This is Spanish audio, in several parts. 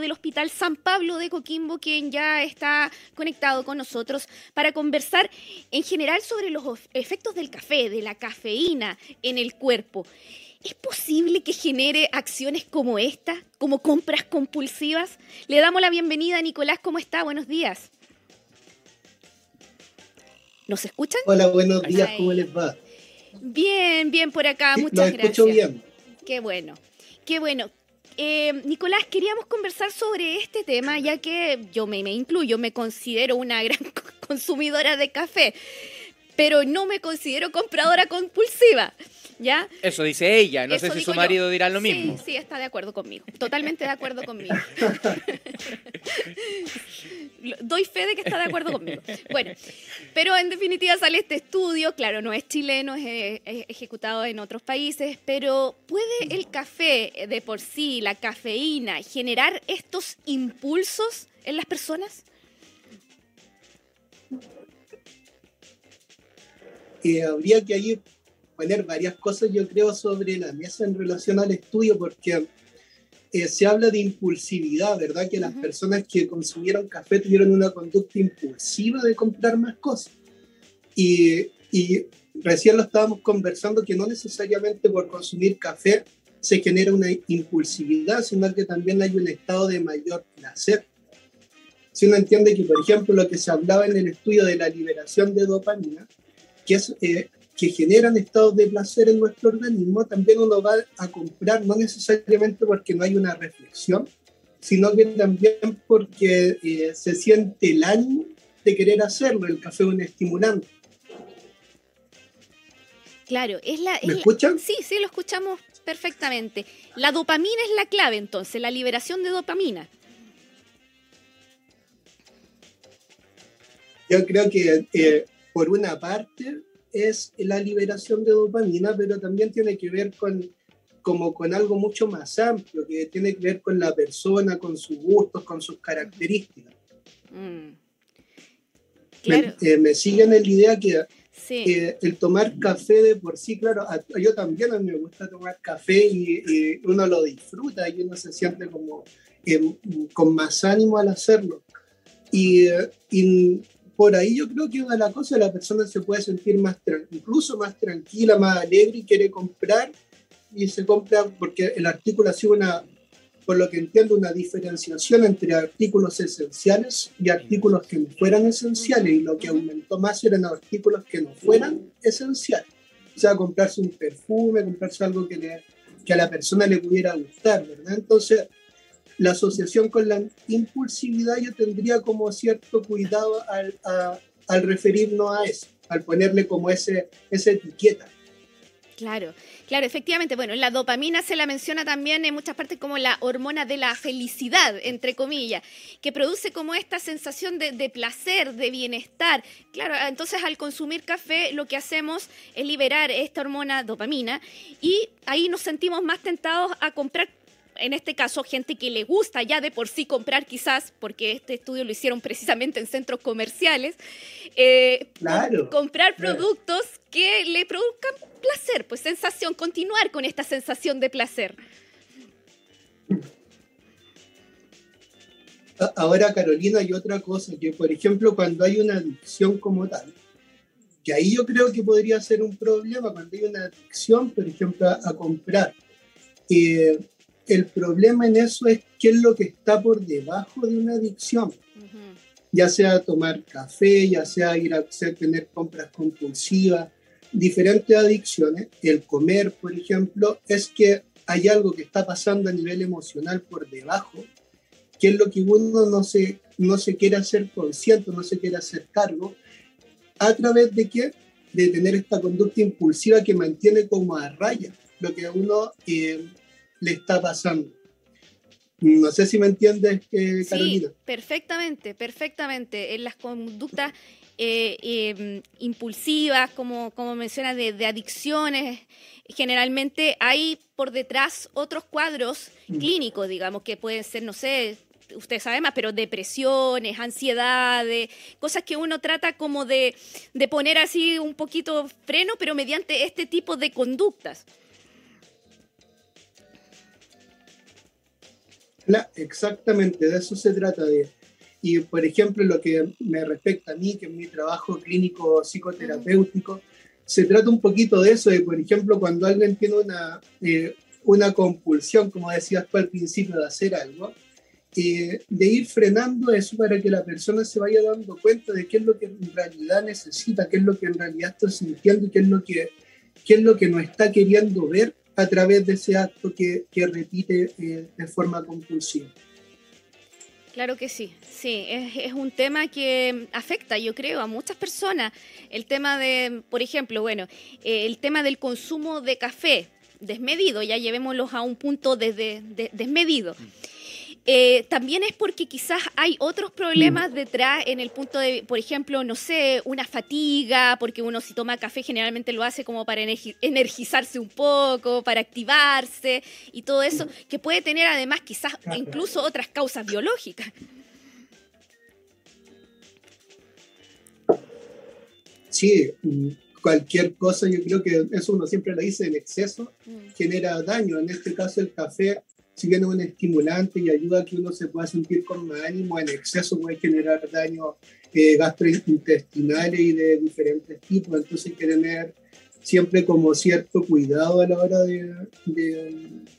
del Hospital San Pablo de Coquimbo, quien ya está conectado con nosotros para conversar en general sobre los efectos del café, de la cafeína en el cuerpo. ¿Es posible que genere acciones como esta, como compras compulsivas? Le damos la bienvenida a Nicolás, ¿cómo está? Buenos días. ¿Nos escuchan? Hola, buenos días, ¿cómo les va? Bien, bien por acá, muchas gracias. escucho bien. Qué bueno, qué bueno. Eh, Nicolás, queríamos conversar sobre este tema, ya que yo me, me incluyo, me considero una gran consumidora de café, pero no me considero compradora compulsiva. ¿Ya? Eso dice ella, no sé si su marido dirá lo mismo. Sí, sí, está de acuerdo conmigo, totalmente de acuerdo conmigo. Doy fe de que está de acuerdo conmigo. Bueno, pero en definitiva sale este estudio, claro, no es chileno, es, ejecutado en otros países, pero ¿puede el café de por sí, la cafeína, generar estos impulsos en las personas? Eh, habría que ir poner varias cosas, yo creo, sobre la mesa en relación al estudio, porque eh, se habla de impulsividad, ¿verdad? Que las personas que consumieron café tuvieron una conducta impulsiva de comprar más cosas. Y, y recién lo estábamos conversando, que no necesariamente por consumir café se genera una impulsividad, sino que también hay un estado de mayor placer. Si uno entiende que, por ejemplo, lo que se hablaba en el estudio de la liberación de dopamina, que es eh, que generan estados de placer en nuestro organismo, también uno va a comprar, no necesariamente porque no hay una reflexión, sino que también porque eh, se siente el ánimo de querer hacerlo. El café es un estimulante. Claro, es la... ¿Me escuchan? sí, sí, lo escuchamos perfectamente. La dopamina es la clave entonces, la liberación de dopamina. Yo creo que eh, por una parte es la liberación de dopamina, pero también tiene que ver con, como con algo mucho más amplio, que tiene que ver con la persona, con sus gustos, con sus características. Mm. Eh, me, siguen en la idea que el tomar café de por sí, claro, yo también a mí me gusta tomar café y, uno lo disfruta y uno se siente como eh, con más ánimo al hacerlo. Y, y por ahí yo creo que la cosa, la persona se puede sentir más, incluso más tranquila, más alegre y quiere comprar y se compra porque el artículo ha sido una, por lo que entiendo, una diferenciación entre artículos esenciales y artículos que no fueran esenciales y lo que aumentó más eran artículos que no fueran esenciales. O sea, comprarse un perfume, comprarse algo que, le, que a la persona le pudiera gustar, ¿verdad? Entonces, la asociación con la impulsividad yo tendría como cierto cuidado al, al referirnos a eso, al ponerle como ese, esa etiqueta. Claro, claro, efectivamente. Bueno, la dopamina se la menciona también en muchas partes como la hormona de la felicidad, entre comillas, que produce como esta sensación de, de, placer, de bienestar. Claro, entonces al consumir café lo que hacemos es liberar esta hormona dopamina y ahí nos sentimos más tentados a comprar en este caso, gente que le gusta ya de por sí comprar quizás, porque este estudio lo hicieron precisamente en centros comerciales, eh, comprar productos que le produzcan placer, pues sensación, continuar con esta sensación de placer. Ahora, Carolina, hay otra cosa, que por ejemplo, cuando hay una adicción como tal, que ahí yo creo que podría ser un problema, cuando hay una adicción, por ejemplo, a, comprar. Eh, el problema en eso es qué es lo que está por debajo de una adicción. Ya sea tomar café, ya sea ir a tener compras compulsivas, diferentes adicciones. El comer, por ejemplo, es que hay algo que está pasando a nivel emocional por debajo, que es lo que uno no se, no se quiere hacer consciente, no se quiere hacer cargo, a través de qué? De tener esta conducta impulsiva que mantiene como a raya lo que uno eh, le está pasando. No sé si me entiendes, eh, Carolina. Sí, perfectamente, perfectamente. En las conductas eh, em, impulsivas, como, como mencionas, de, adicciones, generalmente hay por detrás otros cuadros mm. clínicos, digamos, que pueden ser, no sé, usted sabe más, pero depresiones, ansiedades, cosas que uno trata como de, de poner así un poquito freno, pero mediante este tipo de conductas. Exactamente, de eso se trata. De, y por ejemplo, lo que me respecta a mí, que es mi trabajo clínico psicoterapéutico, se trata un poquito de eso, de por ejemplo, cuando alguien tiene una, eh, una compulsión, como decías tú al principio, de hacer algo, eh, de ir frenando eso para que la persona se vaya dando cuenta de qué es lo que en realidad necesita, qué es lo que en realidad está sintiendo y qué es lo que, qué es lo que no está queriendo ver a través de ese acto que, que repite eh, de forma compulsiva. Claro que sí, sí, es, es, un tema que afecta, yo creo, a muchas personas. El tema de, por ejemplo, bueno, eh, el tema del consumo de café desmedido, ya llevémoslos a un punto de, desmedido. Eh, también es porque quizás hay otros problemas mm. detrás en el punto de, por ejemplo, no sé, una fatiga, porque uno si toma café generalmente lo hace como para energizarse un poco, para activarse y todo eso, que puede tener además quizás incluso otras causas biológicas. Sí, mm, cualquier cosa, yo creo que eso uno siempre lo dice, en exceso mm. genera daño. En este caso el café si bien es un estimulante y ayuda a que uno se pueda sentir con más ánimo, en exceso puede generar daños eh, gastrointestinales y de diferentes tipos, entonces hay que tener siempre como cierto cuidado a la hora de,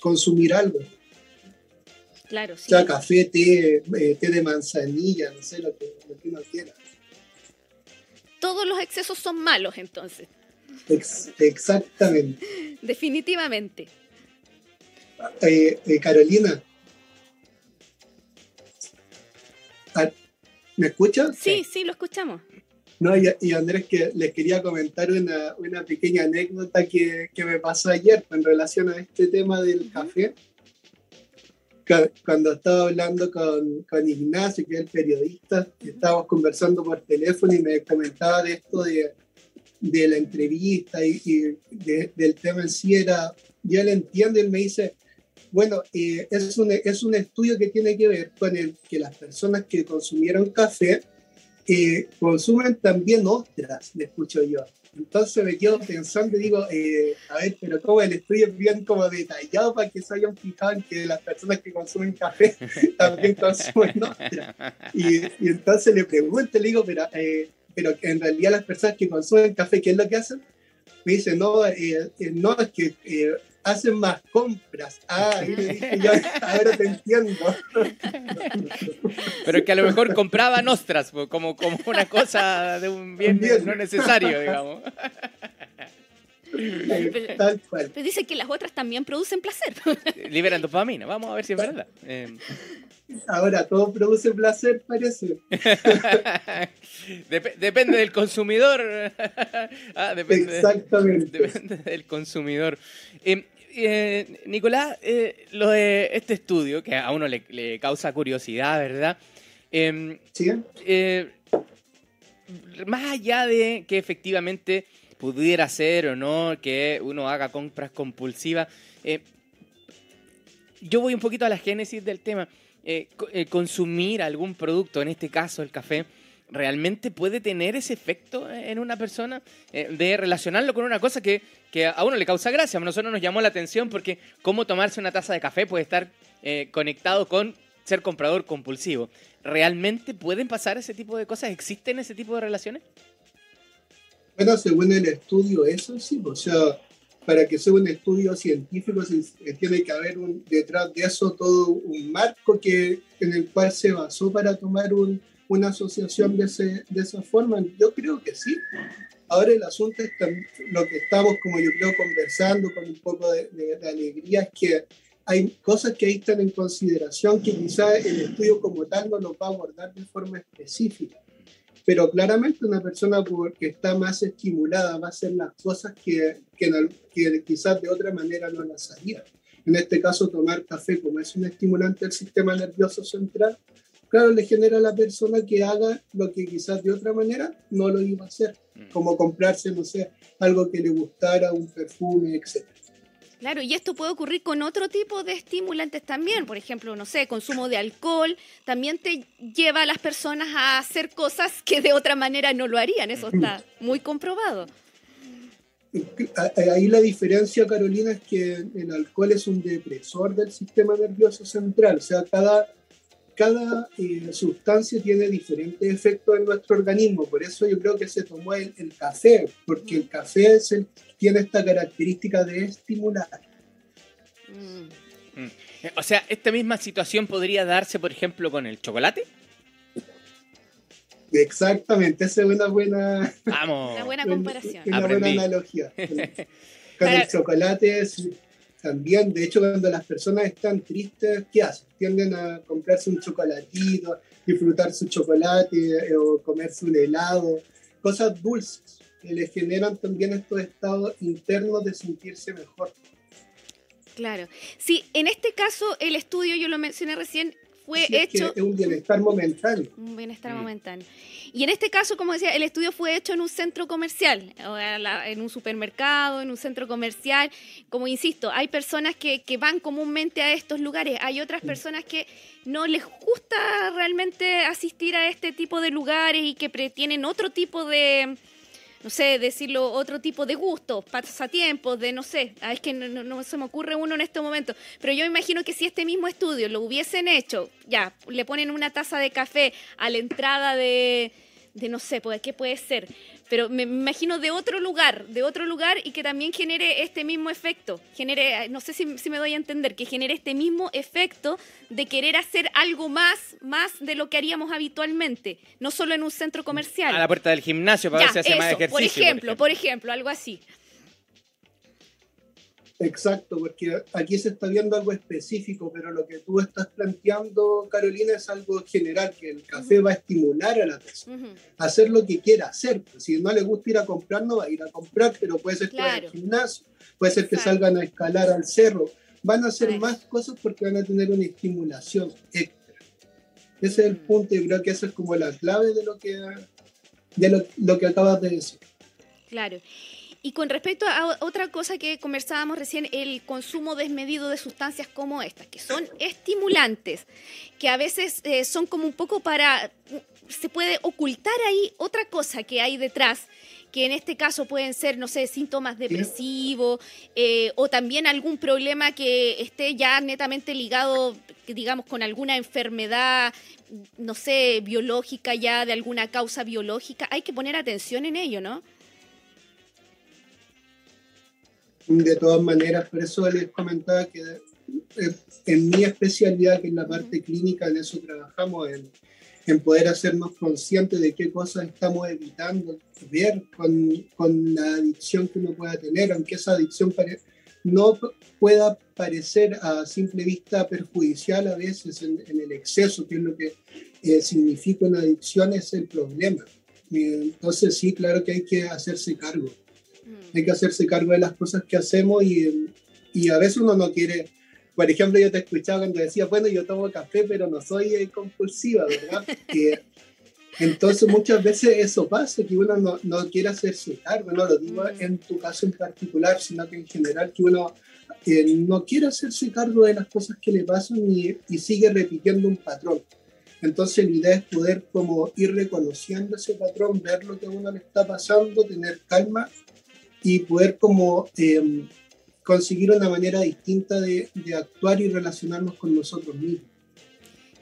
consumir algo. Claro, sí. O sea, café, té, eh, té de manzanilla, no sé, lo que, lo que uno quiera. Todos los excesos son malos entonces. exactamente. Definitivamente. Eh, eh, Carolina. Ah, ¿Me escuchas? Sí, sí, lo escuchamos. No, y, Andrés, que les quería comentar una, una pequeña anécdota que, que, me pasó ayer en relación a este tema del café. Cuando estaba hablando con, con Ignacio, que es el periodista, estábamos conversando por teléfono y me comentaba de esto de, de la entrevista y, y del tema en sí, era, ya él entiende, él me dice, bueno, eh, es, un, es un estudio que tiene que ver con el que las personas que consumieron café eh, consumen también ostras, le escucho yo. Entonces me quedo pensando y digo, eh, a ver, pero ¿cómo el estudio es bien como detallado para que se hayan fijado en que las personas que consumen café también consumen ostras? Y, y, entonces le pregunto, le digo, pero, pero en realidad las personas que consumen café, ¿qué es lo que hacen? Me dice, no, no, es que hacen más compras. Ah, yo ahora te entiendo. Pero que a lo mejor compraban ostras, como, como una cosa de un bien, no necesario, digamos. Tal cual. Pero dice que las otras también producen placer. Liberan dopamina, vamos a ver si es verdad. Em, ahora, todo produce placer, parece. depende del consumidor. ah, depende, Exactamente. Depende del consumidor. Eh, eh, Nicolás, eh, lo de este estudio, que a uno le, causa curiosidad, ¿verdad? Em, ¿Sí? Eh, más allá de que efectivamente pudiera ser o no que uno haga compras compulsivas, yo voy un poquito a la génesis del tema. consumir algún producto, en este caso el café, realmente puede tener ese efecto en una persona eh, de relacionarlo con una cosa que, a uno le causa gracia. A nosotros nos llamó la atención porque cómo tomarse una taza de café puede estar eh, conectado con ser comprador compulsivo. ¿Realmente pueden pasar ese tipo de cosas? ¿Existen ese tipo de relaciones? Bueno, según el estudio, eso sí. O sea, para que sea un estudio científico eh, tiene que haber detrás de eso todo un marco que, en el cual se basó para tomar un, una asociación de, ese, de esa forma? Yo creo que sí. Ahora el asunto es lo que estamos, como yo creo, conversando con un poco de, alegría es que hay cosas que ahí están en consideración que quizás el estudio como tal no los va a abordar de forma específica. Pero claramente una persona que está más estimulada va a hacer las cosas que, que, que quizás de otra manera no las haría. En este caso, tomar café como es un estimulante del sistema nervioso central, claro, le genera a la persona que haga lo que quizás de otra manera no lo iba a hacer, mm. como comprarse, no sé, algo que le gustara, un perfume, etc. Claro, y esto puede ocurrir con otro tipo de estimulantes también, por ejemplo, no sé, consumo de alcohol, también te lleva a las personas a hacer cosas que de otra manera no lo harían, eso está muy comprobado. Ahí la diferencia, Carolina, es que el alcohol es un depresor del sistema nervioso central. O sea, cada, cada eh, sustancia tiene diferentes efectos en nuestro organismo. Por eso yo creo que se tomó el, café, porque el café es el, tiene esta característica de estimular. Mm. O sea, esta misma situación podría darse, por ejemplo, con el chocolate. Exactamente, esa es una buena, una buena comparación. Una buena analogía. Con el chocolate también, de hecho, cuando las personas están tristes, ¿qué hacen? Tienden a comprarse un chocolatito, disfrutar su chocolate eh, o comerse un helado, cosas dulces que les generan también estos estados internos de sentirse mejor. Claro. Sí, en este caso el estudio, yo lo mencioné recién, fue hecho... Es un bienestar momentáneo. Un bienestar mm. momentáneo. Y en este caso, como decía, el estudio fue hecho en un centro comercial, en un supermercado, en un centro comercial. Como insisto, hay personas que, que van comúnmente a estos lugares, hay otras mm. personas que no les gusta realmente asistir a este tipo de lugares y que tienen otro tipo de no sé, decirlo, otro tipo de gustos, pasatiempos, de no sé, ah, es que no, se me ocurre uno en este momento, pero yo imagino que si este mismo estudio lo hubiesen hecho, ya, le ponen una taza de café a la entrada de, de no sé, pues, ¿qué puede ser? pero me imagino de otro lugar, de otro lugar y que también genere este mismo efecto, genere, no sé si, me doy a entender, que genere este mismo efecto de querer hacer algo más, más de lo que haríamos habitualmente, no solo en un centro comercial. A la puerta del gimnasio para ver si hace más ejercicio. Por ejemplo, por ejemplo, algo así. Exacto, porque aquí se está viendo algo específico, pero lo que tú estás planteando, Carolina, es algo general, que el café va a estimular a la persona a hacer lo que quiera hacer. Si no le gusta ir a comprar, no va a ir a comprar, pero puede ser que vaya al gimnasio, puede ser que salgan a escalar al cerro. Van a hacer más cosas porque van a tener una estimulación extra. Ese es el punto y creo que esa es como la clave de lo que, de lo, lo que acabas de decir. Claro. Y con respecto a otra cosa que conversábamos recién, el consumo desmedido de sustancias como estas, que son estimulantes, que a veces eh, son como un poco para, se puede ocultar ahí otra cosa que hay detrás, que en este caso pueden ser, no sé, síntomas depresivos eh, o también algún problema que esté ya netamente ligado, digamos, con alguna enfermedad, no sé, biológica ya, de alguna causa biológica. Hay que poner atención en ello, ¿no? De todas maneras, por eso les comentaba que eh, en mi especialidad, que es la parte clínica, en eso trabajamos, en, en poder hacernos conscientes de qué cosas estamos evitando ver con, con, la adicción que uno pueda tener, aunque esa adicción no pueda parecer a simple vista perjudicial a veces en, el exceso, que es lo que eh, significa una adicción, es el problema. Entonces sí, claro que hay que hacerse cargo hay que hacerse cargo de las cosas que hacemos y, y a veces uno no quiere, por ejemplo, yo te escuchaba cuando decías, bueno, yo tomo café, pero no soy eh, compulsiva, ¿verdad? entonces muchas veces eso pasa, que uno no, no, quiere hacerse cargo, no lo digo mm. en tu caso en particular, sino que en general que uno eh, no quiere hacerse cargo de las cosas que le pasan y, y sigue repitiendo un patrón. Entonces la idea es poder como ir reconociendo ese patrón, ver lo que a uno le está pasando, tener calma y poder como eh, conseguir una manera distinta de, de, actuar y relacionarnos con nosotros mismos.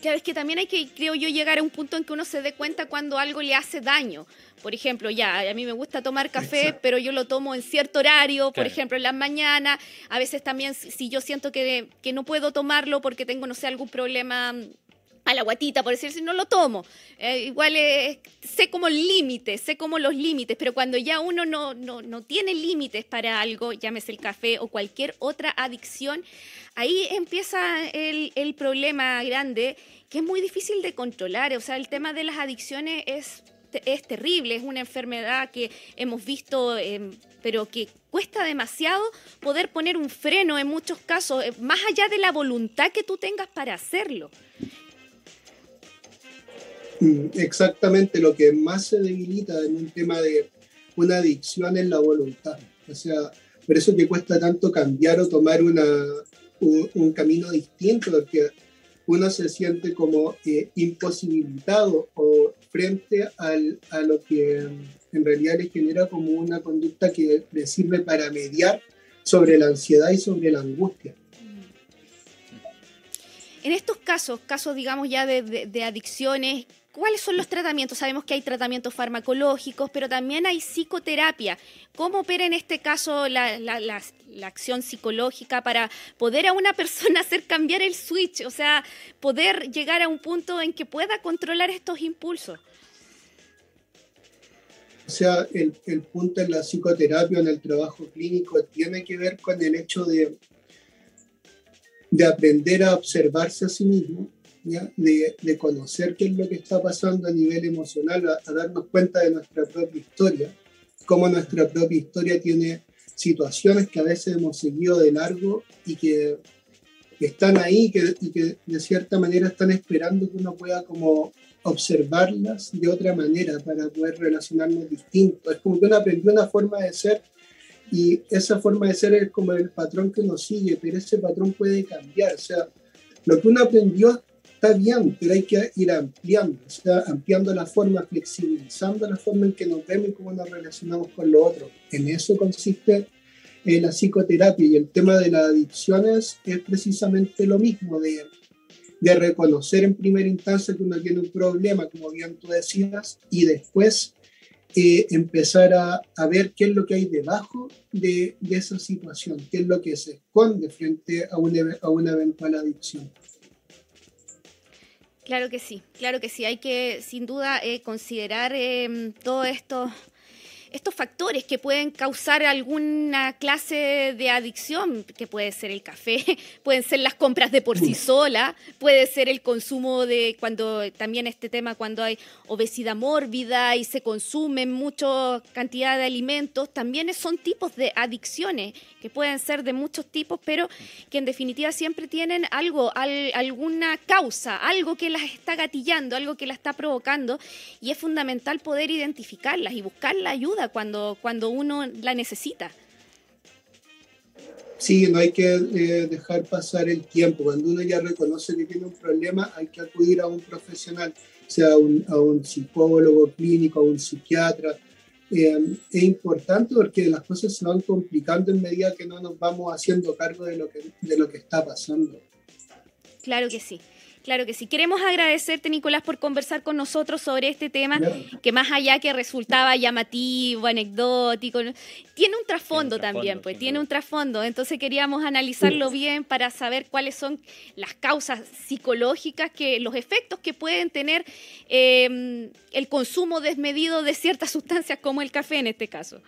Claro, es que también hay que, creo yo, llegar a un punto en que uno se dé cuenta cuando algo le hace daño. Por ejemplo, ya, a mí me gusta tomar café, pero yo lo tomo en cierto horario, por ejemplo, en la mañana. A veces también, si yo siento que, que no puedo tomarlo porque tengo, no sé, algún problema a la guatita, por decir, si no lo tomo. Eh, igual sé como límites, sé como los límites, pero cuando ya uno no, no, tiene límites para algo, llámese el café o cualquier otra adicción, ahí empieza el, el, problema grande, que es muy difícil de controlar. O sea, el tema de las adicciones es, es terrible, es una enfermedad que hemos visto, em, pero que cuesta demasiado poder poner un freno en muchos casos, eh, más allá de la voluntad que tú tengas para hacerlo. Mm, exactamente lo que más se debilita en un tema de una adicción es la voluntad. O sea, por eso que cuesta tanto cambiar o tomar una, un, camino distinto, porque uno se siente como eh, imposibilitado o frente al, a lo que en realidad le genera como una conducta que le sirve para mediar sobre la ansiedad y sobre la angustia. En estos casos, casos digamos ya de, adicciones, ¿cuáles son los tratamientos? Sabemos que hay tratamientos farmacológicos, pero también hay psicoterapia. ¿Cómo opera en este caso la, la, acción psicológica para poder a una persona hacer cambiar el switch? O sea, poder llegar a un punto en que pueda controlar estos impulsos. O sea, el, el punto en la psicoterapia, en el trabajo clínico, tiene que ver con el hecho de de aprender a observarse a sí mismo, De, de, conocer qué es lo que está pasando a nivel emocional, a, darnos cuenta de nuestra propia historia, cómo nuestra propia historia tiene situaciones que a veces hemos seguido de largo y que, están ahí que, y que de cierta manera están esperando que uno pueda como observarlas de otra manera para poder relacionarnos distinto. Es como que uno aprendió una forma de ser y esa forma de ser es como el patrón que uno sigue, pero ese patrón puede cambiar. O sea, lo que uno aprendió está bien, pero hay que ir ampliando, o sea, ampliando la forma, flexibilizando la forma en que nos vemos y cómo nos relacionamos con lo otro. En eso consiste eh, la psicoterapia y el tema de las adicciones es precisamente lo mismo, de, de reconocer en primera instancia que uno tiene un problema, como bien tú decías, y después empezar a, a, ver qué es lo que hay debajo de, de, esa situación, qué es lo que se esconde frente a, un, a una eventual adicción. Claro que sí, claro que sí. Hay que sin duda eh, considerar eh, todo esto estos factores que pueden causar alguna clase de adicción, que puede ser el café, pueden ser las compras de por sí sola, puede ser el consumo de cuando también este tema cuando hay obesidad mórbida y se consumen mucha cantidad de alimentos, también son tipos de adicciones que pueden ser de muchos tipos, pero que en definitiva siempre tienen algo, alguna causa, algo que las está gatillando, algo que las está provocando y es fundamental poder identificarlas y buscar la ayuda cuando, cuando uno la necesita. Sí, no hay que eh, dejar pasar el tiempo. Cuando uno ya reconoce que tiene un problema, hay que acudir a un profesional, sea a un psicólogo clínico, a un psiquiatra. Eh, es importante porque las cosas se van complicando en medida que no nos vamos haciendo cargo de lo que, de lo que está pasando. Claro que sí. Claro que sí. Queremos agradecerte, Nicolás, por conversar con nosotros sobre este tema, que más allá que resultaba llamativo, anecdótico, tiene un trasfondo también, pues tiene un trasfondo. Entonces queríamos analizarlo bien para saber cuáles son las causas psicológicas, que los efectos que pueden tener em, el consumo desmedido de ciertas sustancias como el café en este caso.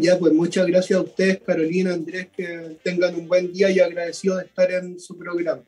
Ya, pues muchas gracias a ustedes, Carolina, Andrés, que tengan un buen día y agradecido de estar en su programa.